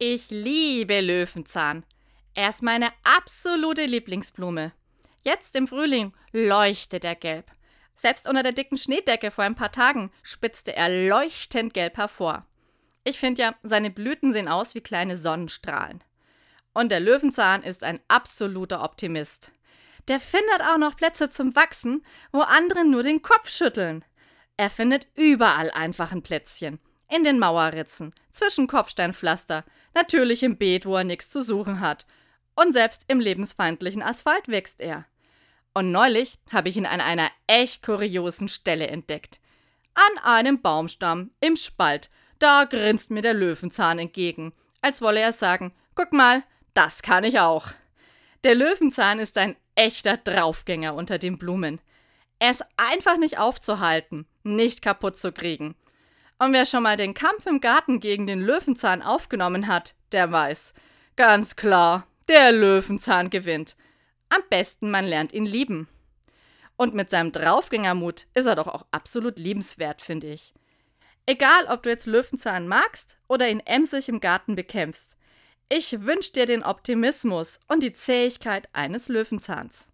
Ich liebe Löwenzahn. Er ist meine absolute Lieblingsblume. Jetzt im Frühling leuchtet er gelb. Selbst unter der dicken Schneedecke vor ein paar Tagen spitzte er leuchtend gelb hervor. Ich finde ja, seine Blüten sehen aus wie kleine Sonnenstrahlen. Und der Löwenzahn ist ein absoluter Optimist. Der findet auch noch Plätze zum Wachsen, wo andere nur den Kopf schütteln. Er findet überall einfach ein Plätzchen in den Mauerritzen, zwischen Kopfsteinpflaster, natürlich im Beet, wo er nichts zu suchen hat. Und selbst im lebensfeindlichen Asphalt wächst er. Und neulich habe ich ihn an einer echt kuriosen Stelle entdeckt. An einem Baumstamm im Spalt. Da grinst mir der Löwenzahn entgegen, als wolle er sagen: Guck mal, das kann ich auch. Der Löwenzahn ist ein echter Draufgänger unter den Blumen. Er ist einfach nicht aufzuhalten, nicht kaputt zu kriegen. Und wer schon mal den Kampf im Garten gegen den Löwenzahn aufgenommen hat, der weiß. Ganz klar, der Löwenzahn gewinnt. Am besten man lernt ihn lieben. Und mit seinem Draufgängermut ist er doch auch absolut liebenswert, finde ich. Egal, ob du jetzt Löwenzahn magst oder ihn emsig im Garten bekämpfst. Ich wünsche dir den Optimismus und die Zähigkeit eines Löwenzahns.